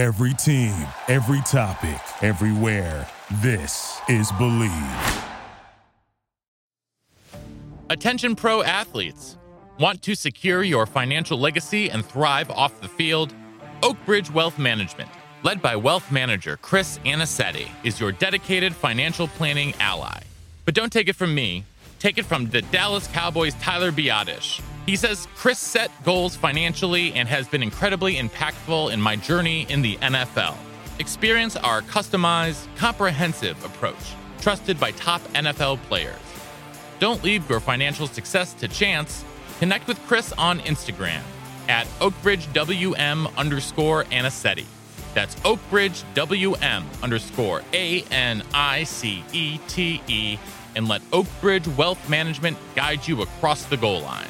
Every team, every topic, everywhere. This is Bleav. Attention pro athletes. Want to secure your financial legacy and thrive off the field? Oakbridge Wealth Management, led by wealth manager Chris Anicetti, is your dedicated financial planning ally. But don't take it from me, take it from the Dallas Cowboys' Tyler Biadasz. He says Chris set goals financially and has been incredibly impactful in my journey in the NFL. Experience our customized, comprehensive approach, trusted by top NFL players. Don't leave your financial success to chance. Connect with Chris on Instagram at OakbridgeWM underscore Anicetti. That's OakbridgeWM underscore A N I C E T E and let Oakbridge Wealth Management guide you across the goal line.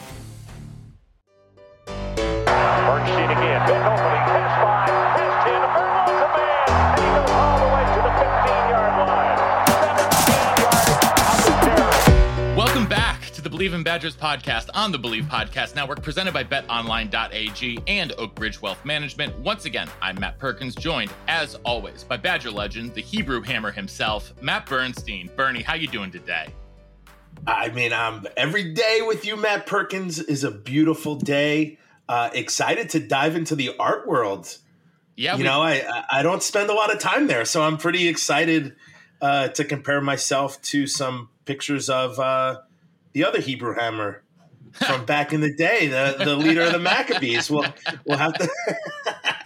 Bernstein again. Big opening. Pass by. Pass 10. Vernon to man. And he goes all the way to the 15-yard line. 17 yards out the Terry. Welcome back to the Bleav in Badgers podcast on the Bleav Podcast Network, presented by betonline.ag and Oakbridge Wealth Management. Once again, I'm Matt Perkins, joined as always by Badger legend, the Hebrew Hammer himself, Matt Bernstein. Bernie, how you doing today? I mean, um, every day with you, Matt Perkins, is a beautiful day. Uh, excited to dive into the art world. Yeah, you we- know, I I- I don't spend a lot of time there, so I'm pretty excited uh, to compare myself to some pictures of uh, the other Hebrew Hammer from back in the day, the the leader of the Maccabees. We'll we'll have to.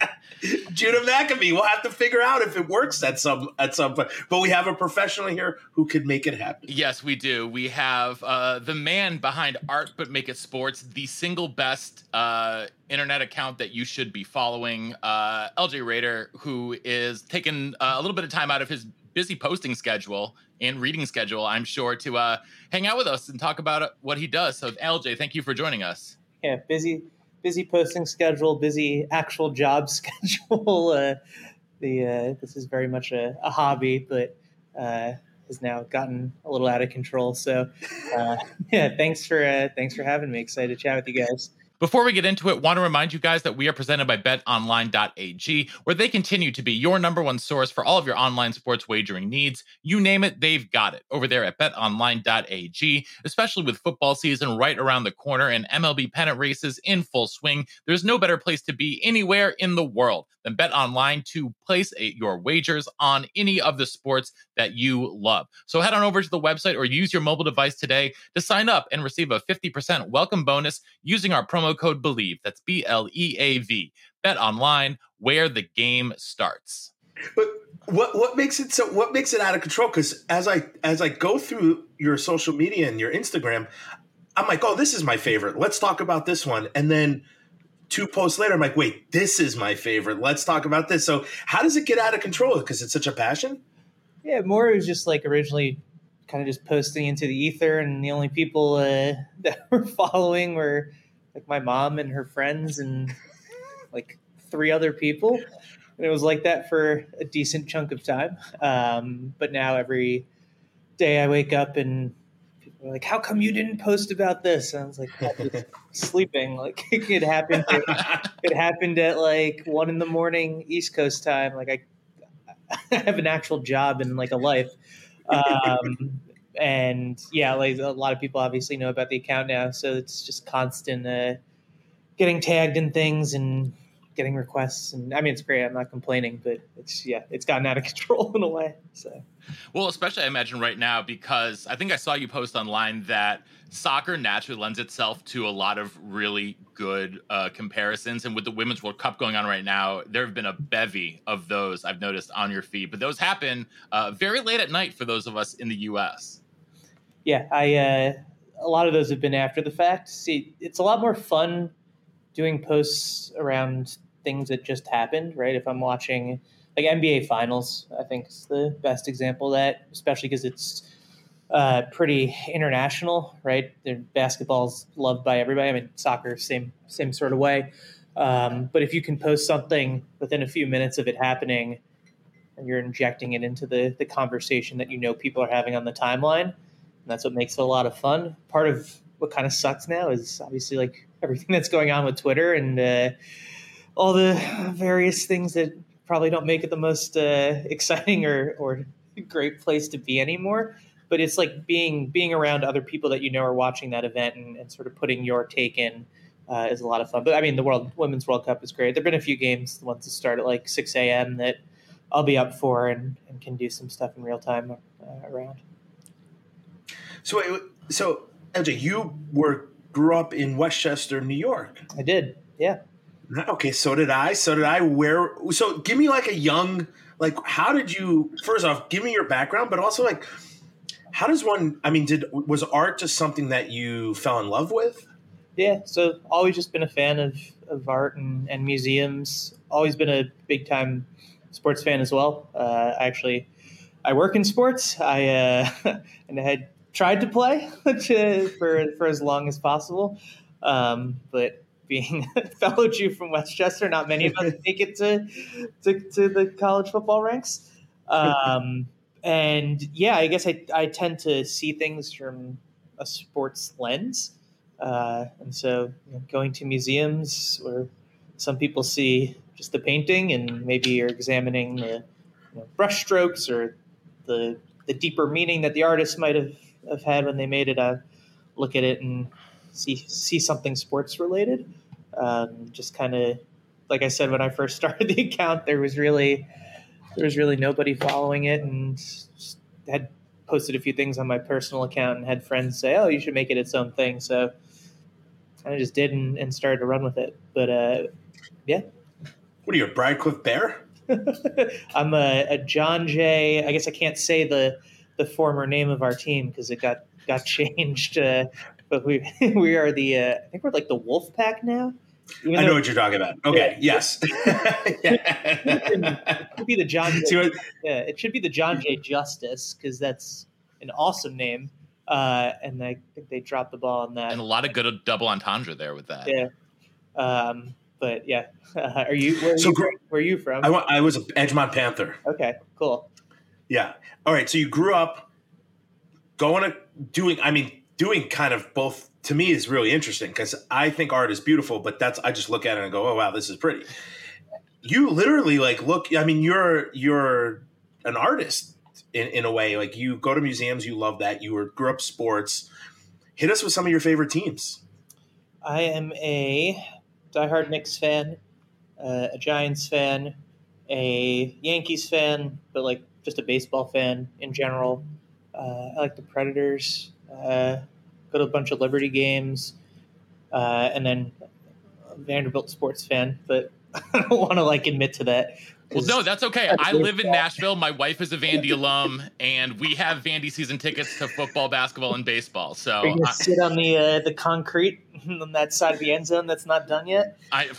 Judah Maccabee. We'll have to figure out if it works at some at some point. But we have a professional here who could make it happen. Yes, we do. We have uh, the man behind Art But Make It Sports, the single best uh, internet account that you should be following, uh, LJ Rader, who is taking uh, a little bit of time out of his busy posting schedule and reading schedule, I'm sure, to uh, hang out with us and talk about what he does. So, LJ, thank you for joining us. yeah, busy, busy posting schedule, busy actual job schedule. Uh, the uh, this is very much a, a hobby, but uh, has now gotten a little out of control. So, uh, yeah, thanks for uh, thanks for having me. Excited to chat with you guys. Before we get into it, want to remind you guys that we are presented by betonline.ag, where they continue to be your number one source for all of your online sports wagering needs. You name it, they've got it over there at betonline.ag, especially with football season right around the corner and MLB pennant races in full swing. There's no better place to be anywhere in the world than BetOnline to place a, your wagers on any of the sports that you love. So head on over to the website or use your mobile device today to sign up and receive a 50% welcome bonus using our promo code BLEAV. That's B L E A V. Bet online where the game starts. But what what makes it so? What makes it out of control? Because as I as I go through your social media and your Instagram, I'm like, oh, this is my favorite. Let's talk about this one. And then two posts later, I'm like, wait, this is my favorite. Let's talk about this. So how does it get out of control? Because it's such a passion. Yeah, more it was just like originally kind of just posting into the ether, and the only people uh, that were following were like my mom and her friends and like three other people. And it was like that for a decent chunk of time. Um, but now every day I wake up and people are like, "How come you didn't post about this?" And I was like, "I "Sleeping." Like it happened. it happened at like one in the morning East Coast time. Like I, I have an actual job and like a life. Um, and yeah, like a lot of people obviously know about the account now, so it's just constant uh, getting tagged in things and getting requests. And I mean, it's great. I'm not complaining, but it's yeah, it's gotten out of control in a way. So Well, especially I imagine right now because I think I saw you post online that soccer naturally lends itself to a lot of really good uh, comparisons. And with the Women's World Cup going on right now, there have been a bevy of those I've noticed on your feed. But those happen uh, very late at night for those of us in the U.S. yeah, I uh, a lot of those have been after the fact. See, it's a lot more fun doing posts around things that just happened, right? If I'm watching like NBA finals, I think is the best example of that, especially because it's uh, pretty international, right? Basketball's loved by everybody. I mean, soccer, same same sort of way. Um, but if you can post something within a few minutes of it happening, and you're injecting it into the the conversation that you know people are having on the timeline, that's what makes it a lot of fun. Part of what kind of sucks now is obviously like everything that's going on with Twitter and uh, all the various things that probably don't make it the most uh, exciting or or great place to be anymore. But it's like being being around other people that you know are watching that event and, and sort of putting your take in uh, is a lot of fun. But I mean, the World Women's World Cup is great. There've been a few games, the ones that start at like six a.m. that I'll be up for and, and can do some stuff in real time uh, around. So, wait, so LJ, you were grew up in Westchester, New York. I did, yeah. Okay, so did I. So did I. Where? So, give me like a young, like, how did you? First off, give me your background, but also like, how does one? I mean, did was art just something that you fell in love with? Yeah, so always just been a fan of, of art and, and museums. Always been a big time sports fan as well. Uh, actually I work in sports. I uh, and I had tried to play to, for for as long as possible, um, but being a fellow Jew from Westchester, not many of us make it to, to, to the college football ranks. Um, and yeah, I guess I, I tend to see things from a sports lens. Uh, and so you know, going to museums where some people see just the painting and maybe you're examining the you know, brush strokes or the, the deeper meaning that the artist might have, have had when they made it. I look at it and see see something sports related. Um, just kind of like I said when I first started the account, there was really there was really nobody following it, and had posted a few things on my personal account and had friends say, "Oh, you should make it its own thing." So I just did and, and started to run with it. But uh, yeah. What are you, a Briarcliff Bear? I'm a, a, John Jay. I guess I can't say the the former name of our team because it got got changed. Uh, but we we are the uh, I think we're like the Wolf Pack now. Even I know what you're talking about. Okay, yeah. yes. it should be the John. Jay, yeah, it should be the John J. Justice because that's an awesome name. Uh, and I think they dropped the ball on that. And a lot of good double entendre there with that. Yeah. Um, but yeah, uh, are you where, are so, you, where are you from? I, I was an Edgemont Panther. Okay, cool. Yeah. All right. So you grew up going to doing. I mean, doing kind of both to me is really interesting because I think art is beautiful, but that's I just look at it and go, oh wow, this is pretty. You literally like look. I mean, you're you're an artist in, in a way. Like you go to museums, you love that. You were grew up sports. Hit us with some of your favorite teams. I am a diehard Knicks fan, uh, a Giants fan, a Yankees fan, but like just a baseball fan in general. Uh, I like the Predators. Uh, go to a bunch of Liberty games, uh, and then Vanderbilt sports fan, but I don't want to like admit to that. Well, no, that's okay. I live in Nashville. My wife is a Vandy alum, and we have Vandy season tickets to football, basketball, and baseball. So I, sit on the uh, the concrete on that side of the end zone that's not done yet. I,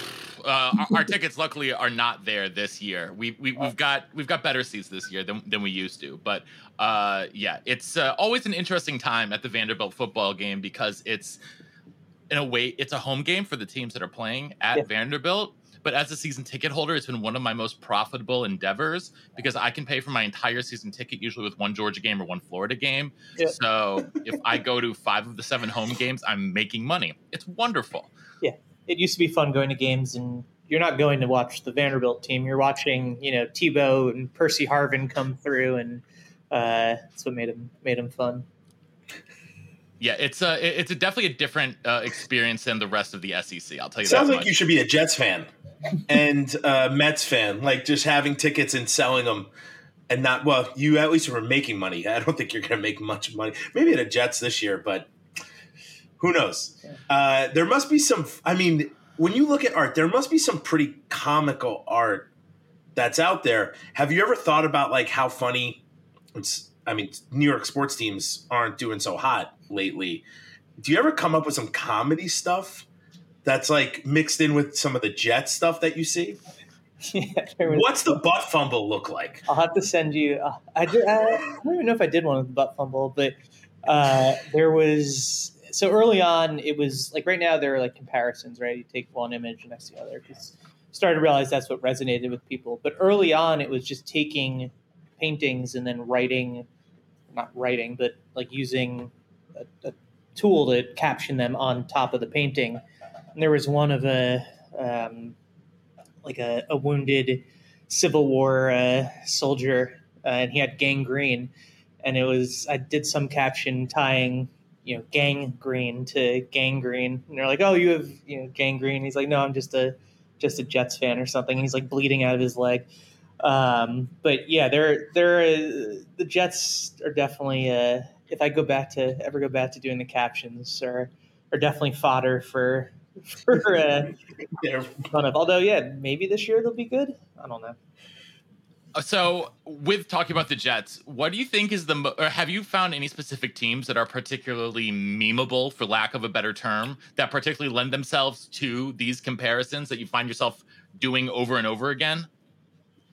uh, our, our, tickets, luckily, are not there this year. We, we have got we've got better seats this year than, than we used to. But uh, yeah, it's uh, always an interesting time at the Vanderbilt football game because it's in a way it's a home game for the teams that are playing at yeah. Vanderbilt but as a season ticket holder, it's been one of my most profitable endeavors because I can pay for my entire season ticket usually with one Georgia game or one Florida game. Yeah. So if I go to five of the seven home games, I'm making money. It's wonderful. Yeah. It used to be fun going to games and you're not going to watch the Vanderbilt team. You're watching, you know, Tebow and Percy Harvin come through, and uh, that's what made him made him fun. Yeah, it's a it's a definitely a different uh, experience than the rest of the SEC. I'll tell you. Sounds like much. you should be a Jets fan and uh, Mets fan, like just having tickets and selling them, and not well. You at least were making money. I don't think you're going to make much money. Maybe at a Jets this year, but who knows? Uh, there must be some. I mean, when you look at art, there must be some pretty comical art that's out there. Have you ever thought about like how funny? It's. I mean, New York sports teams aren't doing so hot lately. Do you ever come up with some comedy stuff that's like mixed in with some of the jet stuff that you see? Yeah, What's the butt fumble look like? I'll have to send you. Uh, I, did, I, I, don't even know if I did one with the butt fumble, but uh, there was. So early on, it was like right now there are like comparisons, right? You take one image and next to the other because started to realize that's what resonated with people. But early on, it was just taking paintings and then writing, not writing, but like using a, a tool to caption them on top of the painting and there was one of a um, like a, a, wounded Civil War uh, soldier, uh, and he had gangrene, and it was I did some caption tying you know gangrene to gangrene, and they're like, oh, you have you know gangrene. He's like, no, I'm just a just a Jets fan or something. He's like bleeding out of his leg. Um, but yeah, they're they're uh, the Jets are definitely. Uh, if I go back to ever go back to doing the captions, are are definitely fodder for for uh, fun of. Although, yeah, maybe this year they'll be good. I don't know. So, with talking about the Jets, what do you think is the? Mo- or have you found any specific teams that are particularly memeable, for lack of a better term, that particularly lend themselves to these comparisons that you find yourself doing over and over again?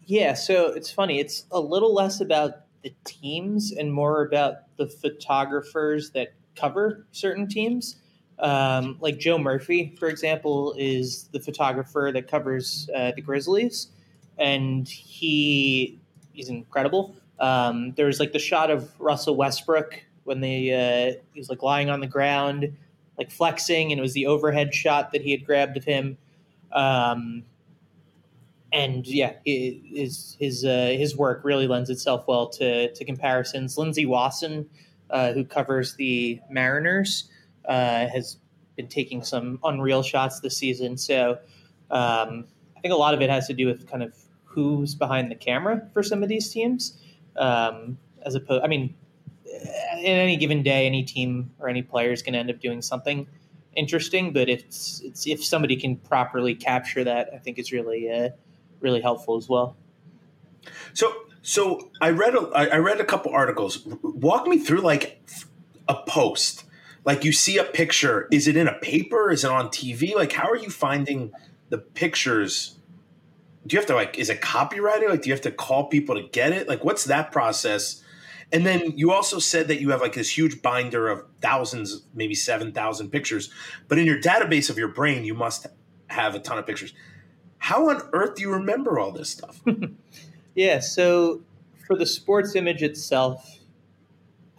Yeah, so it's funny. It's a little less about the teams and more about the photographers that cover certain teams. Um, like Joe Murphy, for example, is the photographer that covers uh, the Grizzlies, and he he's incredible. Um, there was like the shot of Russell Westbrook when they uh, he was like lying on the ground, like flexing, and it was the overhead shot that he had grabbed of him. Um, and yeah, his his uh, his work really lends itself well to to comparisons. Lindsey Wasson, uh, who covers the Mariners, uh, has been taking some unreal shots this season. So um, I think a lot of it has to do with kind of who's behind the camera for some of these teams, um, as opposed. I mean, in any given day, any team or any player is going to end up doing something interesting. But it's, it's, if somebody can properly capture that, I think is really uh, really helpful as well. So, so I read a, I read a couple articles. Walk me through like a post. Like you see a picture. Is it in a paper? Is it on TV? Like how are you finding the pictures? Do you have to like? Is it copyrighted? Like do you have to call people to get it? Like what's that process? And then you also said that you have like this huge binder of thousands, maybe seven thousand pictures. But in your database of your brain, you must have a ton of pictures how on earth do you remember all this stuff? yeah, so for the sports image itself,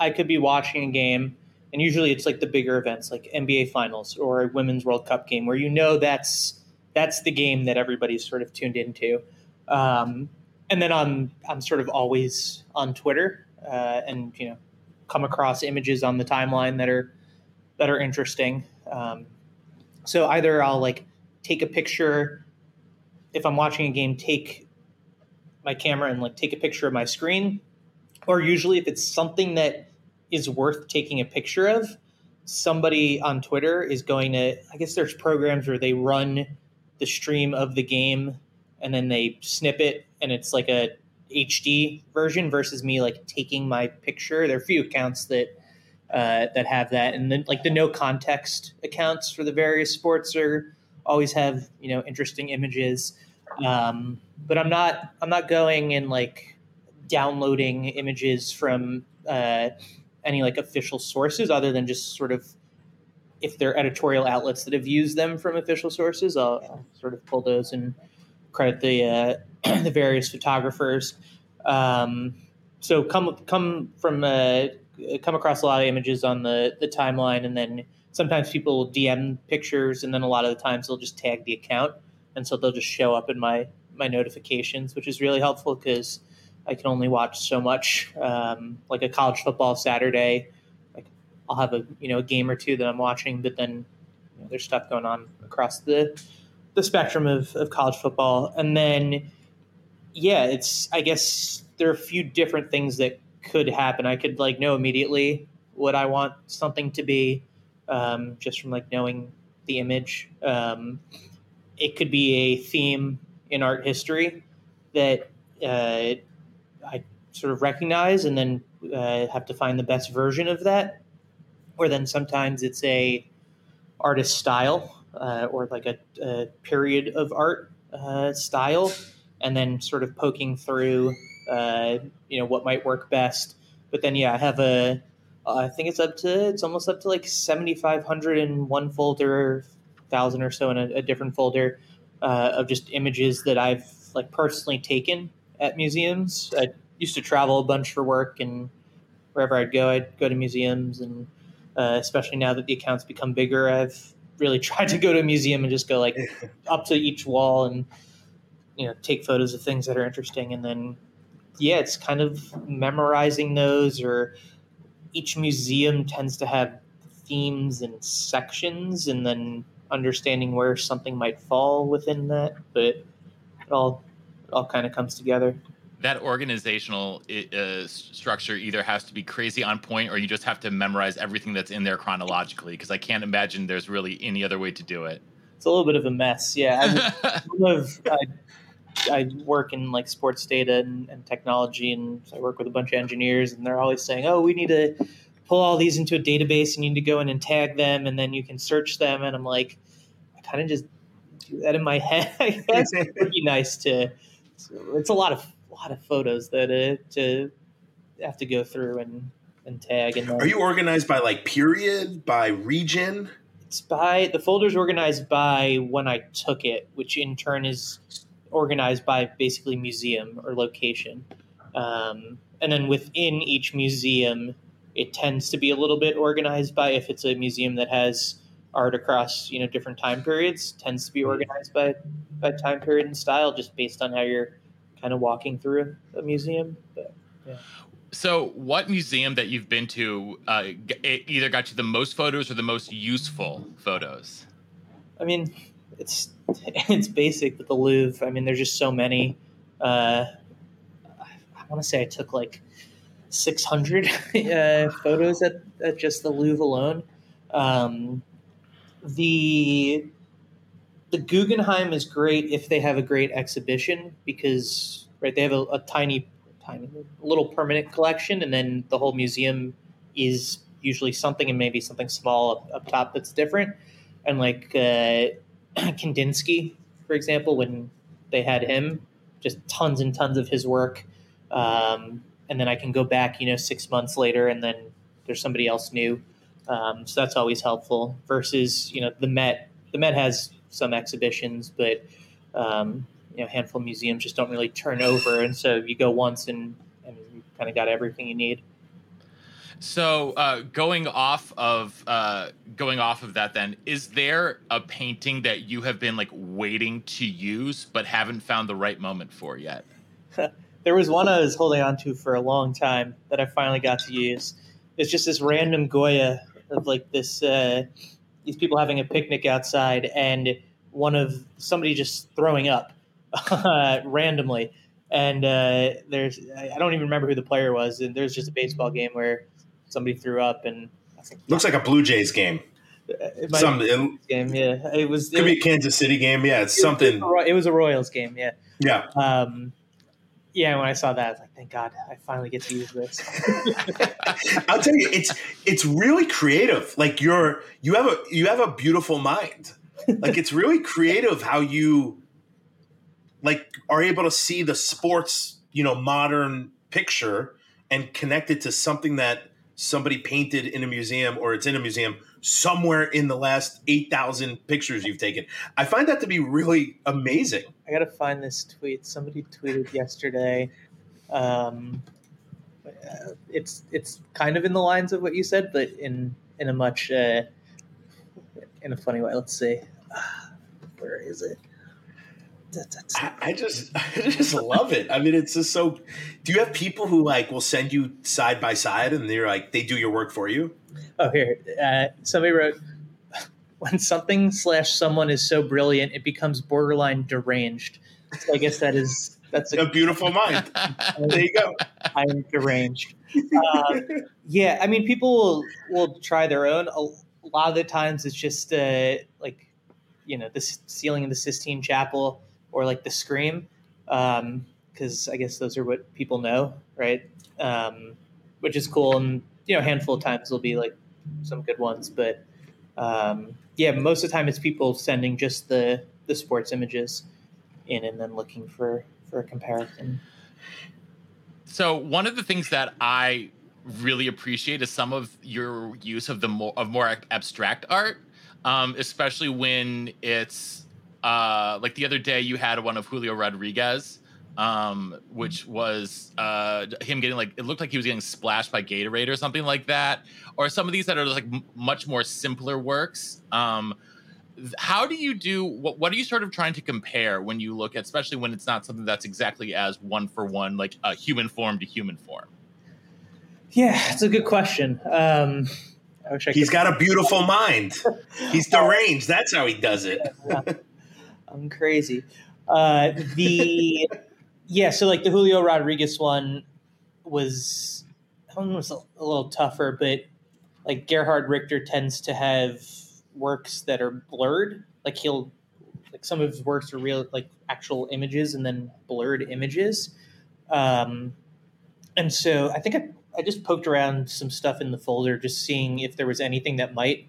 I could be watching a game, and usually it's like the bigger events, like NBA Finals or a Women's World Cup game, where you know that's that's the game that everybody's sort of tuned into. Um, and then I'm I'm sort of always on Twitter, uh, and you know, come across images on the timeline that are that are interesting. Um, so either I'll like take a picture if I'm watching a game, take my camera and like take a picture of my screen. Or usually, if it's something that is worth taking a picture of, somebody on Twitter is going to. I guess there's programs where they run the stream of the game and then they snip it, and it's like a HD version versus me like taking my picture. There are a few accounts that uh, that have that, and then like the no context accounts for the various sports are always have you know interesting images. Um, but I'm not I'm not going and like downloading images from uh, any like official sources other than just sort of if they're editorial outlets that have used them from official sources, I'll, I'll sort of pull those and credit the uh, the various photographers. Um, so come come from uh, come across a lot of images on the the timeline, and then sometimes people DM pictures, and then a lot of the times they'll just tag the account and so they'll just show up in my my notifications, which is really helpful because I can only watch so much. Um, like a college football Saturday, I'll have a you know a game or two that I'm watching, but then you know, there's stuff going on across the the spectrum of, of college football, and then yeah, it's I guess there are a few different things that could happen. I could like know immediately what I want something to be, um, just from like knowing the image. Um, it could be a theme in art history that uh, I sort of recognize and then uh, have to find the best version of that. Or then sometimes it's a artist style uh, or like a, a, period of art uh, style, and then sort of poking through, uh, you know, what might work best. But then, yeah, I have a, I think it's up to, it's almost up to like 7,500 in one folder thousand or so in a, a different folder uh, of just images that I've like personally taken at museums. I used to travel a bunch for work, and wherever I'd go, I'd go to museums. And uh, especially now that the accounts become bigger, I've really tried to go to a museum and just go like up to each wall and you know take photos of things that are interesting, and then yeah, it's kind of memorizing those. Or each museum tends to have themes and sections, and then understanding where something might fall within that. But it all it all kind of comes together that organizational uh, structure either has to be crazy on point or you just have to memorize everything that's in there chronologically because i can't imagine there's really any other way to do it. It's a little bit of a mess yeah. I, I, I work in like sports data and, and technology and i work with a bunch of engineers and they're always saying oh we need to pull all these into a database and you need to go in and tag them and then you can search them and i'm like i kind of just do that in my head. I guess it would be nice to it's a lot of lot of photos that uh, to have to go through and and tag. And are you organized by like period, by region? It's by the folders organized by when I took it, which in turn is organized by basically museum or location. Um, and then within each museum, it tends to be a little bit organized by if it's a museum that has art across you know different time periods, tends to be organized by by time period and style, just based on how you're kind of walking through a museum. But, yeah. So, what museum that you've been to uh, either got you the most photos or the most useful photos? I mean, it's it's basic, but the Louvre. I mean, there's just so many. Uh, I want to say I took like 600 uh, photos at, at just the Louvre alone. Um, the the Guggenheim is great if they have a great exhibition because right they have a, a tiny, tiny little permanent collection, and then the whole museum is usually something and maybe something small up, up top that's different. And like uh, Kandinsky, for example, when they had him, just tons and tons of his work. Um, and then I can go back, you know, six months later, and then there's somebody else new. Um, so that's always helpful. Versus, you know, the Met. The Met has some exhibitions, but um, you know, a handful of museums just don't really turn over, and so you go once and and you kind of got everything you need. So uh, going off of uh, going off of that, then is there a painting that you have been like waiting to use but haven't found the right moment for yet? there was one I was holding on to for a long time that I finally got to use. It's just this random Goya of like this uh, these people having a picnic outside and one of somebody just throwing up uh, randomly. And uh, there's I don't even remember who the player was. And there's just a baseball game where somebody threw up and looks like a Blue Jays game. It Some it, game, yeah. It was could it, be a Kansas City game, yeah. It's it something. Was, it was a Royals game, yeah. Yeah. Um, yeah, when I saw that, I was like, thank God, I finally get to use this. I'll tell you, it's it's really creative. Like you're you have a you have a beautiful mind. Like it's really creative how you like are able to see the sports, you know, modern picture and connect it to something that somebody painted in a museum or it's in a museum somewhere in the last 8,000 pictures you've taken. I find that to be really amazing. I got to find this tweet. Somebody tweeted yesterday. Um, it's it's kind of in the lines of what you said, but in in a much uh, in a funny way. Let's see. Where is it? I just I just love it. I mean, it's just so. Do you have people who like will send you side by side and they're like they do your work for you? Oh, here uh, somebody wrote when something slash someone is so brilliant it becomes borderline deranged. So I guess that is that's a, a beautiful mind. there you go. I am deranged. Uh, yeah, I mean, people will, will try their own. A, lot of the times, it's just uh, like you know the ceiling of the Sistine Chapel or like the Scream, because um, I guess those are what people know, right? Um, which is cool, and you know, a handful of times there'll be like some good ones, but um, yeah, most of the time it's people sending just the the sports images in and then looking for for a comparison. So one of the things that I really appreciate is some of your use of the more of more abstract art, um, especially when it's uh, like the other day, you had one of Julio Rodriguez, um, which was uh, him getting like it looked like he was getting splashed by Gatorade or something like that, or some of these that are like m- much more simpler works. Um, how do you do what, what are you sort of trying to compare when you look at especially when it's not something that's exactly as one for one like a human form to human form yeah it's a good question um I wish I He's got a beautiful mind. He's deranged. That's how he does it. I'm crazy. Uh, the yeah, so like the Julio Rodriguez one was I don't know, was a, a little tougher, but like Gerhard Richter tends to have works that are blurred. Like he'll like some of his works are real like actual images and then blurred images. Um, and so I think I, I just poked around some stuff in the folder, just seeing if there was anything that might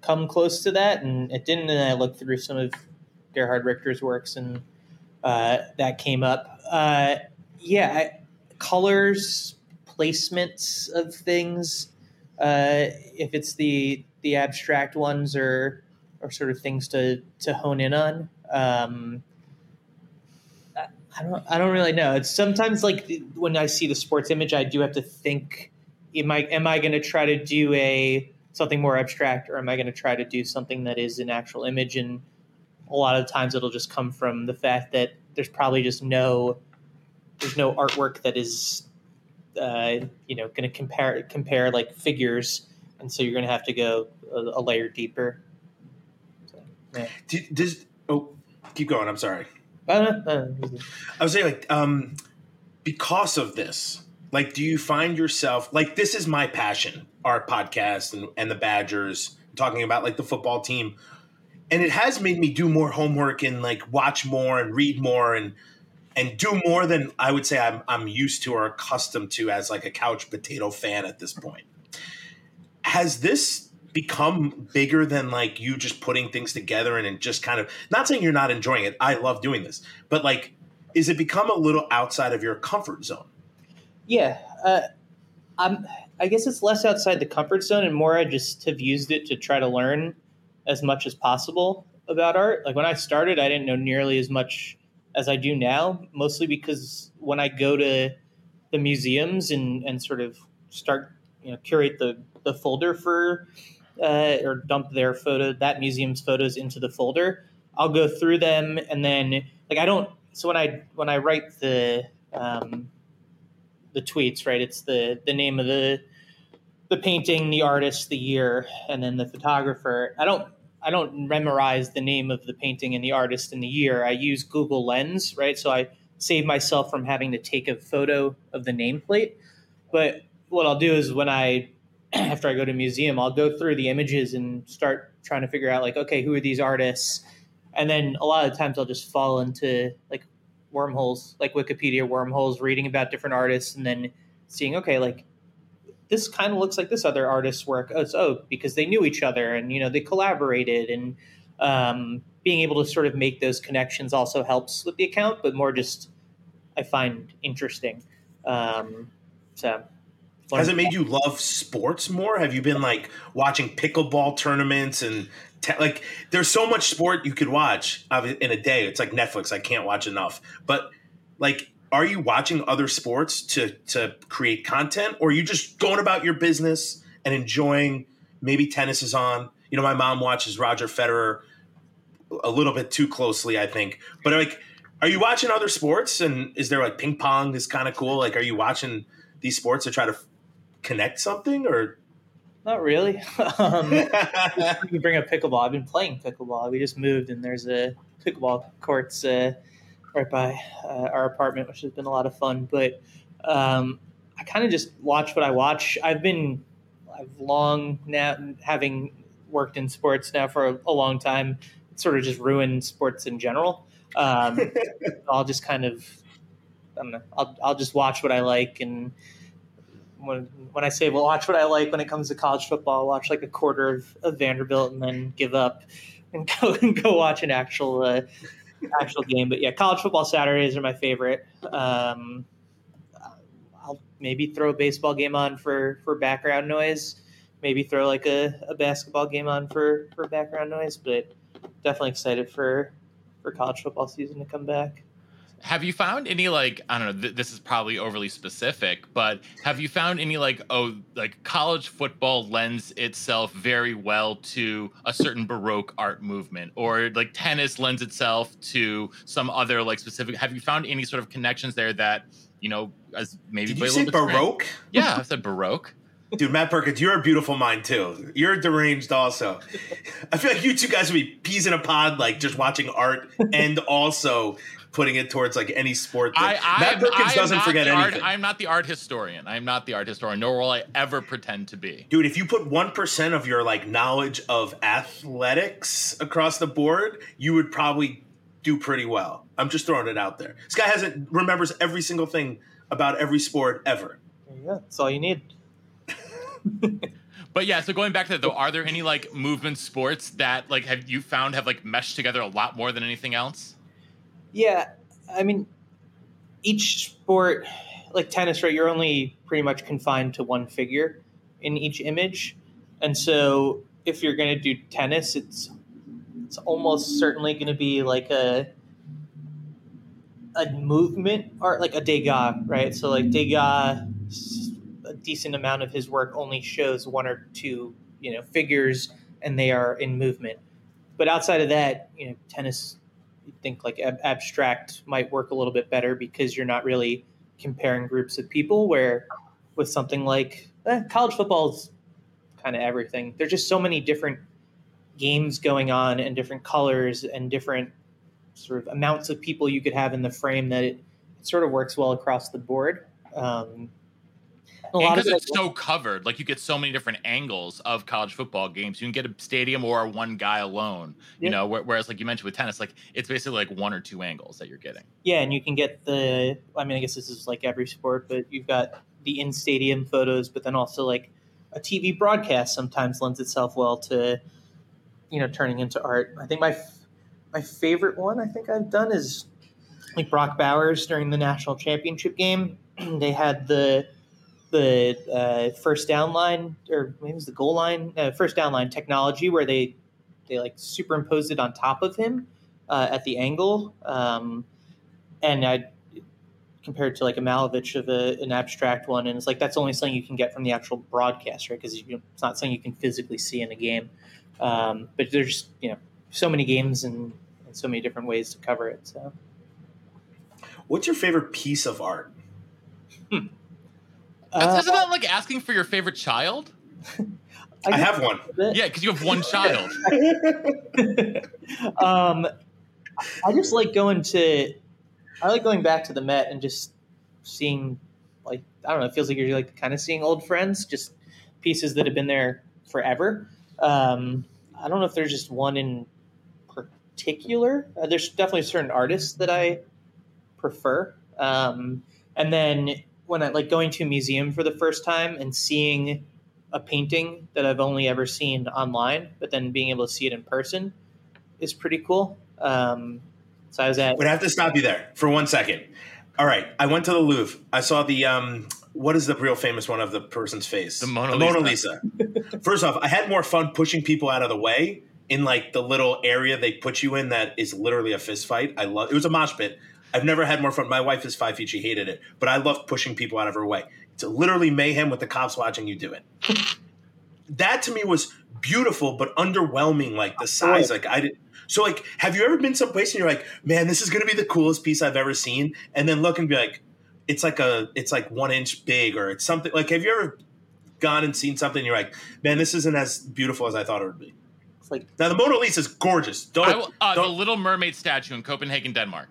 come close to that, and it didn't. And I looked through some of Gerhard Richter's works, and uh, that came up. Uh, yeah, I, colors, placements of things. Uh, if it's the the abstract ones or or sort of things to to hone in on. Um, I don't I don't really know. It's sometimes like when I see the sports image, I do have to think: Am I am I going to try to do a something more abstract, or am I going to try to do something that is an actual image? And a lot of times, it'll just come from the fact that there's probably just no there's no artwork that is uh, you know going to compare compare like figures, and so you're going to have to go a, a layer deeper. So, yeah. Does oh keep going? I'm sorry. I was saying, like, um, because of this, like, do you find yourself like this is my passion, our podcast and, and the Badgers, talking about like the football team, and it has made me do more homework and like watch more and read more and and do more than I would say I'm I'm used to or accustomed to as like a couch potato fan at this point. Has this become bigger than like you just putting things together and, and just kind of not saying you're not enjoying it. I love doing this, but like, is it become a little outside of your comfort zone? Yeah, uh, I'm. I guess it's less outside the comfort zone and more. I just have used it to try to learn as much as possible about art. Like when I started, I didn't know nearly as much as I do now, mostly because when I go to the museums and, and sort of start, you know, curate the, the folder for uh, or dump their photo, that museum's photos into the folder. I'll go through them and then like I don't. So when I when I write the um, the tweets, right, it's the the name of the the painting, the artist, the year, and then the photographer. I don't I don't memorize the name of the painting and the artist and the year. I use Google Lens, right? So I save myself from having to take a photo of the nameplate. But what I'll do is when I after I go to a museum, I'll go through the images and start trying to figure out like, okay, who are these artists? And then a lot of times I'll just fall into like wormholes, like Wikipedia wormholes, reading about different artists and then seeing, okay, like this kind of looks like this other artist's work. Oh, so because they knew each other and you know they collaborated and um, being able to sort of make those connections also helps with the account, but more just I find interesting. Um, so has it made you love sports more? Have you been like watching pickleball tournaments and te- like there's so much sport you could watch uh, in a day. It's like Netflix. I can't watch enough. But like are you watching other sports to to create content or are you just going about your business and enjoying maybe tennis is on? You know, my mom watches Roger Federer a little bit too closely, I think. But like are you watching other sports and is there like ping pong is kind of cool? Like are you watching these sports to try to connect something or not really. um, you bring up pickleball. I've been playing pickleball. We just moved, and there's a pickleball courts uh, right by uh, our apartment, which has been a lot of fun. But um, I kind of just watch what I watch. I've been, I've long now having worked in sports now for a, a long time. It sort of just ruined sports in general. Um, I'll just kind of, I don't know. I'll I'll just watch what I like and when when I say well, watch what I like when it comes to college football, I'll watch like a quarter of, of Vanderbilt and then give up and go and go watch an actual uh, actual game. But yeah, college football Saturdays are my favorite. Um, I'll maybe throw a baseball game on for for background noise. Maybe throw like a, a basketball game on for for background noise. But definitely excited for for college football season to come back. Have you found any like I don't know? Th- this is probably overly specific, but have you found any like oh like college football lends itself very well to a certain baroque art movement, or like tennis lends itself to some other like specific? Have you found any sort of connections there that you know as maybe Did you say little bit strange? Baroque? Yeah, I said baroque. Dude, Matt Perkins, you're a beautiful mind too. You're deranged also. I feel like you two guys would be peas in a pod, like just watching art and also putting it towards like any sport. Thing. I, I, Matt am- Perkins I doesn't forget the art- anything. I'm not the art historian. I'm not the art historian, nor will I ever pretend to be. Dude, if you put one percent of your like knowledge of athletics across the board, you would probably do pretty well. I'm just throwing it out there. This guy hasn't remembers every single thing about every sport ever. There you go. That's all you need. But yeah, so going back to that though, are there any like movement sports that like have you found have like meshed together a lot more than anything else? Yeah, I mean, each sport, like tennis, right? You're only pretty much confined to one figure in each image, and so if you're going to do tennis, it's it's almost certainly going to be like a a movement art, like a Degas, right? So like Degas, a decent amount of his work only shows one or two, you know, figures, and they are in movement. But outside of that, you know, tennis think like ab- abstract might work a little bit better because you're not really comparing groups of people where with something like eh, college football's kind of everything. There's just so many different games going on and different colors and different sort of amounts of people you could have in the frame that it, it sort of works well across the board. Um, because it's so covered, like you get so many different angles of college football games. You can get a stadium or one guy alone. You Yeah. know, where- whereas like you mentioned with tennis, like it's basically like one or two angles that you're getting. Yeah, and you can get the. I mean, I guess this is like every sport, but you've got the in stadium photos, but then also like a TV broadcast sometimes lends itself well to, you know, turning into art. I think my f- my favorite one I think I've done is like Brock Bowers during the national championship game. they had the the uh, first down line or maybe it was the goal line uh, first down line technology where they they like superimposed it on top of him uh, at the angle um, and I compared to like a Malevich of a, an abstract one, and it's like that's only something you can get from the actual broadcast, right? Because it's not something you can physically see in a game. Um, but there's you know so many games and, and so many different ways to cover it. So What's your favorite piece of art? That's, Uh, isn't that like asking for your favorite child? I have one. Yeah, because you have one child. um, I just like going to. I like going back to the Met and just seeing, like, I don't know. It feels like you're like kind of seeing old friends, just pieces that have been there forever. Um, I don't know if there's just one in particular. Uh, there's definitely certain artists that I prefer. Um, and then when I like going to a museum for the first time and seeing a painting that I've only ever seen online, but then being able to see it in person is pretty cool. Um, so I was at Would have to stop you there for one second. All right, I went to the Louvre. I saw the um, what is the real famous one of the person's face? The Mona Lisa. First off, I had more fun pushing people out of the way in like the little area they put you in that is literally a fist fight. I love it was a mosh pit. I've never had more fun. My wife is five feet; she hated it, but I love pushing people out of her way. It's literally mayhem with the cops watching you do it. that to me was beautiful, but underwhelming. Like the size, like I did. So, like, have you ever been someplace and you're like, man, this is going to be the coolest piece I've ever seen, and then look and be like, it's like a, it's like one inch big, or it's something. Like, have you ever gone and seen something? and You're like, man, this isn't as beautiful as I thought it would be. it's like Now the Mona Lisa is gorgeous. Don't, I will, uh, the don't Little Mermaid statue in Copenhagen, Denmark.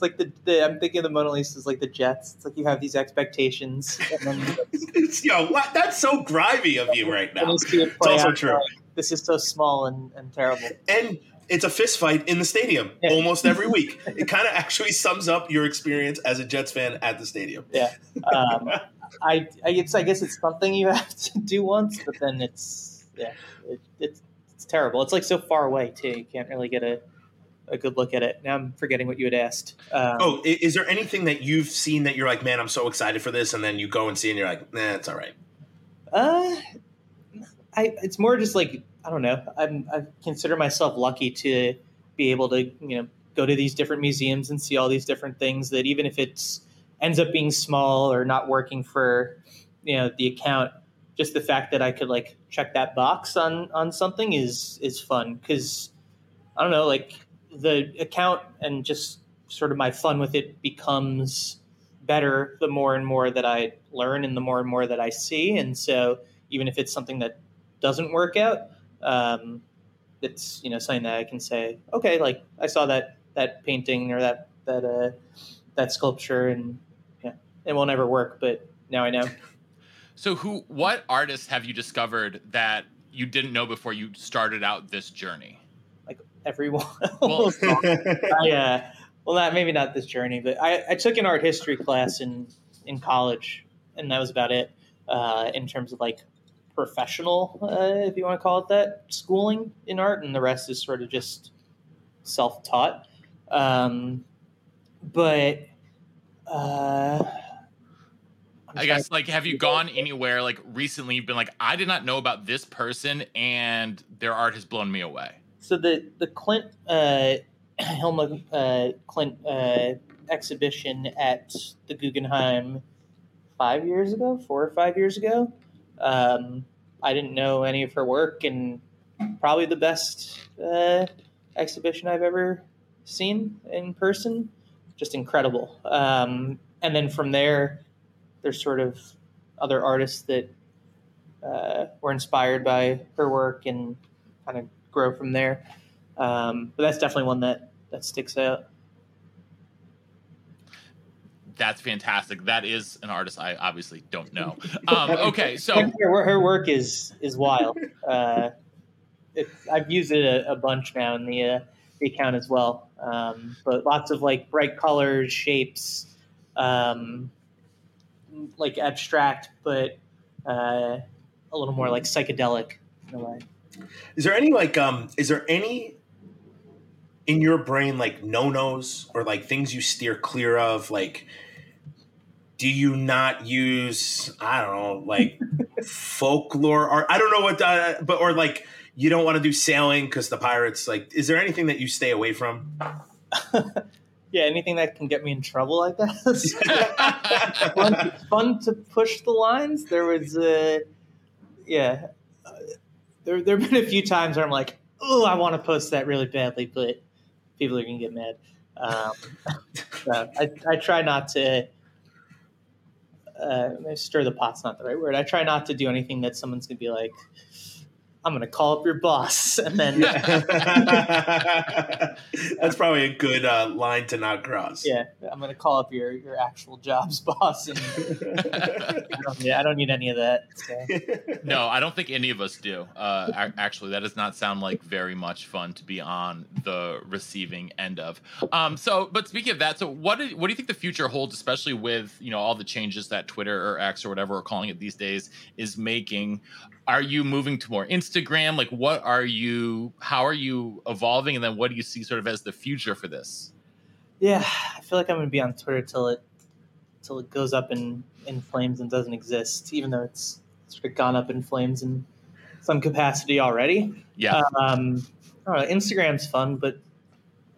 It's like the, the I'm thinking of the Mona Lisa is like the Jets. It's like you have these expectations, and then it's, yo, what? That's so grimy of you right now. It's also true. like, this is so small and, and terrible. And it's a fist fight in the stadium Yeah. almost every week. It kind of actually sums up your experience as a Jets fan at the stadium. Yeah. Um, I, I it's I guess it's something you have to do once, but then it's yeah, it, it's it's terrible. It's like so far away too. You can't really get a a good look at it. Now I'm forgetting what you had asked. Um, Oh, is there anything that you've seen that you're like, man, I'm so excited for this, and then you go and see, and you're like, nah, it's all right. Uh, I it's more just like I don't know. I'm I consider myself lucky to be able to you know go to these different museums and see all these different things that even if it's ends up being small or not working for you know the account just the fact that i could like check that box on on something is is fun because i don't know like the account and just sort of my fun with it becomes better the more and more that i learn and the more and more that i see and so even if it's something that doesn't work out um, it's you know something that i can say okay like i saw that that painting or that that uh that sculpture and yeah it will never work but now i know So, who, what artists have you discovered that you didn't know before you started out this journey? Everyone Well- I, uh, well not maybe not this journey but I, I took an art history class in in college and that was about it uh, in terms of like professional uh, if you want to call it that schooling in art and the rest is sort of just self-taught um, but uh, I guess, like, have you gone anywhere like recently? You've been like, I did not know about this person, and their art has blown me away. So the the Klint uh, Hilma uh, Klint uh, exhibition at the Guggenheim five years ago, four or five years ago. Um, I didn't know any of her work, and probably the best uh, exhibition I've ever seen in person. Just incredible. Um, and then from there, there's sort of other artists that uh, were inspired by her work and kind of grow from there. Um, but that's definitely one that that sticks out. That's fantastic. That is an artist I obviously don't know. Um, okay, so her, her work is is wild. Uh, it, I've used it a, a bunch now in the uh, the account as well. Um, but lots of like bright colors, shapes, um, like abstract, but uh, a little more like psychedelic in a way. Is there any like um is there any in your brain like no-nos or like things you steer clear of like do you not use I don't know like folklore or I don't know what uh, but or like you don't want to do sailing because the pirates like is there anything that you stay away from Yeah, anything that can get me in trouble, I guess. fun, fun to push the lines. There was, uh, yeah, there there have been a few times where I'm like, oh, I want to post that really badly, but people are gonna get mad. Um, so I I try not to. Uh, stir the pot's not the right word. I try not to do anything that someone's gonna be like, "I'm gonna call up your boss," and then that's probably a good uh, line to not cross yeah, I'm gonna call up your your actual job's boss, and I don't, yeah, I don't need any of that. So. no, I don't think any of us do. Uh, actually, that does not sound like very much fun to be on the receiving end of. Um, so, but speaking of that, so what do, what do you think the future holds, especially with you know all the changes that Twitter or X or whatever we're calling it these days is making? Are you moving to more Instagram? Like, what are you? How are you evolving? And then, what do you see sort of as the future for this? Yeah, I feel like I'm gonna be on Twitter till it till it goes up in in flames and doesn't exist, even though it's sort of gone up in flames in some capacity already. Yeah, Um, I don't know, Instagram's fun, but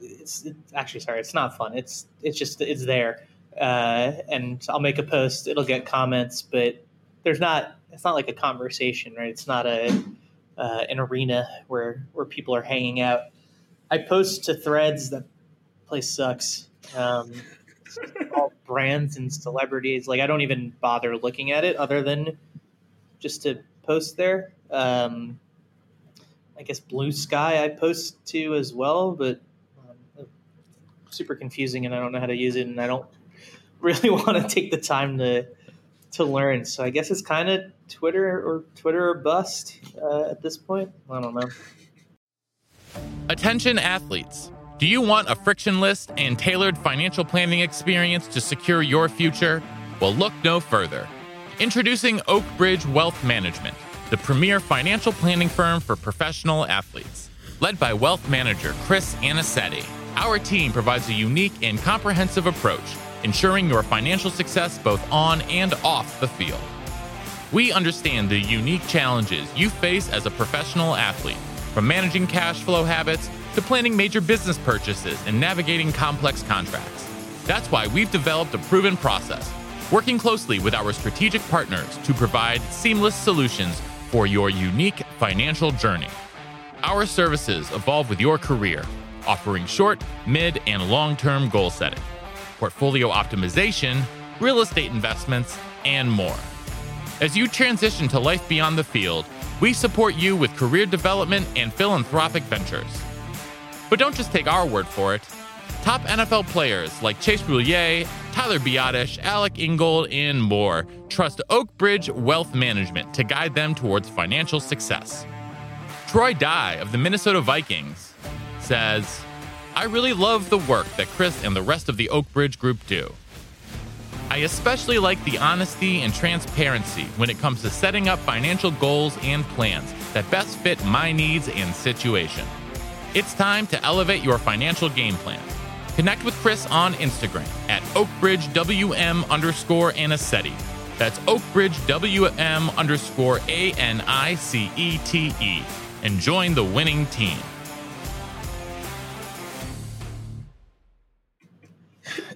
it's, it's actually sorry, it's not fun. It's it's just it's there, uh, and I'll make a post, it'll get comments, but there's not. It's not like a conversation, right? It's not a uh, an arena where where people are hanging out. I post to Threads. That place sucks. Um, all brands and celebrities. Like I don't even bother looking at it, other than just to post there. Um, I guess Bluesky I post to as well, but um, super confusing, and I don't know how to use it, and I don't really want to take the time to to learn. So I guess it's kind of Twitter or Twitter or bust uh, at this point. I don't know. Attention athletes. Do you want a frictionless and tailored financial planning experience to secure your future? Well, look no further. Introducing Oak Bridge Wealth Management, the premier financial planning firm for professional athletes. Led by wealth manager Chris Anicetti, our team provides a unique and comprehensive approach, ensuring your financial success both on and off the field. We understand the unique challenges you face as a professional athlete, from managing cash flow habits to planning major business purchases and navigating complex contracts. That's why we've developed a proven process, working closely with our strategic partners to provide seamless solutions for your unique financial journey. Our services evolve with your career, offering short, mid, and long term goal setting, portfolio optimization, real estate investments, and more. As you transition to life beyond the field, we support you with career development and philanthropic ventures. But don't just take our word for it. Top NFL players like Chase Roulier, Tyler Biadasz, Alec Ingold, and more trust Oak Bridge Wealth Management to guide them towards financial success. Troy Dye of the Minnesota Vikings says, I really love the work that Chris and the rest of the Oak Bridge group do. I especially like the honesty and transparency when it comes to setting up financial goals and plans that best fit my needs and situation. It's time to elevate your financial game plan. Connect with Chris on Instagram at OakBridgeWM underscore Anicetti. That's OakBridgeWM underscore A N I C E T E. And join the winning team.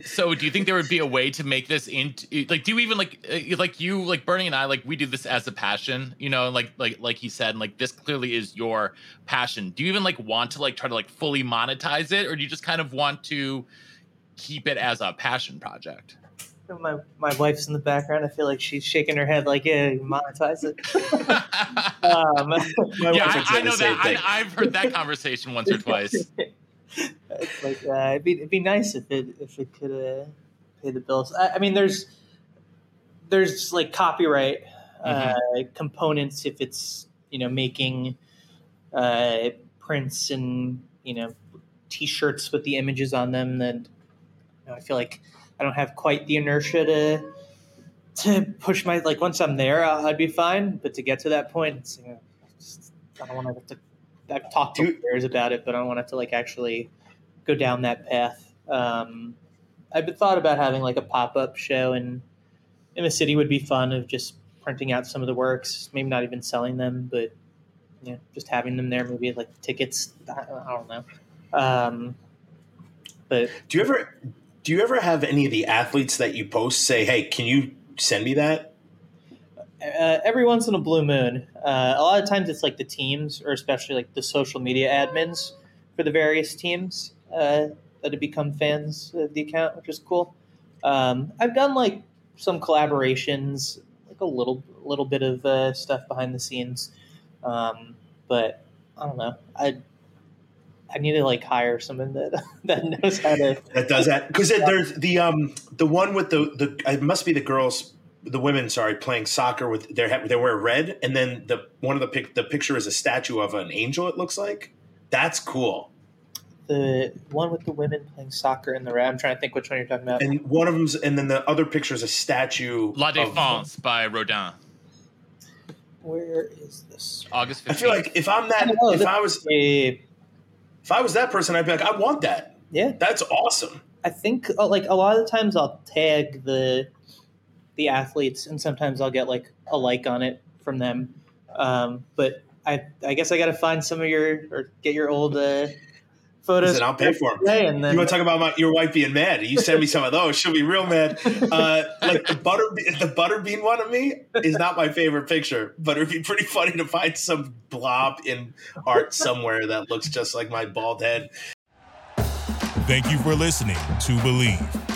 So, do you think there would be a way to make this into like? Do you even like uh, like you like Bernie and I like we do this as a passion, you know? Like like like he said, like this clearly is your passion. Do you even like want to like try to like fully monetize it, or do you just kind of want to keep it as a passion project? My my wife's in the background. I feel like she's shaking her head, like, "Yeah, monetize it." um, yeah, I, I know that. I, I've heard that conversation once or twice. it's like uh, it'd, be, it'd be nice if it if it could uh, pay the bills. I, I, mean, there's there's like copyright uh, mm-hmm. components if it's you know making uh, prints and you know t-shirts with the images on them. Then you know, I feel like I don't have quite the inertia to to push my like once I'm there, I'd be fine. But to get to that point, it's, you know, just, I don't want to I've talked to players about it, but I wanted to like actually go down that path. Um, I've been thought about having like a pop up show in in the city would be fun of just printing out some of the works, maybe not even selling them, but you know, just having them there, maybe like tickets. I, I don't know. Um, but do you ever do you ever have any of the athletes that you post say, "Hey, can you send me that?" Uh, every once in a blue moon. Uh, a lot of times it's like the teams, or especially like the social media admins for the various teams uh, that have become fans of the account, which is cool. Um, I've done like some collaborations, like a little little bit of uh, stuff behind the scenes, um, but I don't know. I I need to like hire someone that that knows how to that does that because there's the um the one with the the it must be the girls the women, sorry, playing soccer with their they wear red, and then the one of the pic, the picture is a statue of an angel. It looks like that's cool. The one with the women playing soccer in the red. I'm trying to think which one you're talking about. And one of them's, and then the other picture is a statue. La Défense of, by Rodin. Where is this? August 15th. I feel like if I'm that, know, if I was, a, if I was that person, I'd be like, I want that. Yeah, that's awesome. I think uh, like a lot of the times I'll tag the the athletes, and sometimes I'll get like a like on it from them. Um, but I, I guess I got to find some of your or get your old uh, photos. Listen, I'll pay for them. And then, you want to talk about my, your wife being mad? You send me some of those, she'll be real mad. Uh, like the butter, the butterbean one of me is not my favorite picture, but it'd be pretty funny to find some blob in art somewhere that looks just like my bald head. Thank you for listening to Bleav.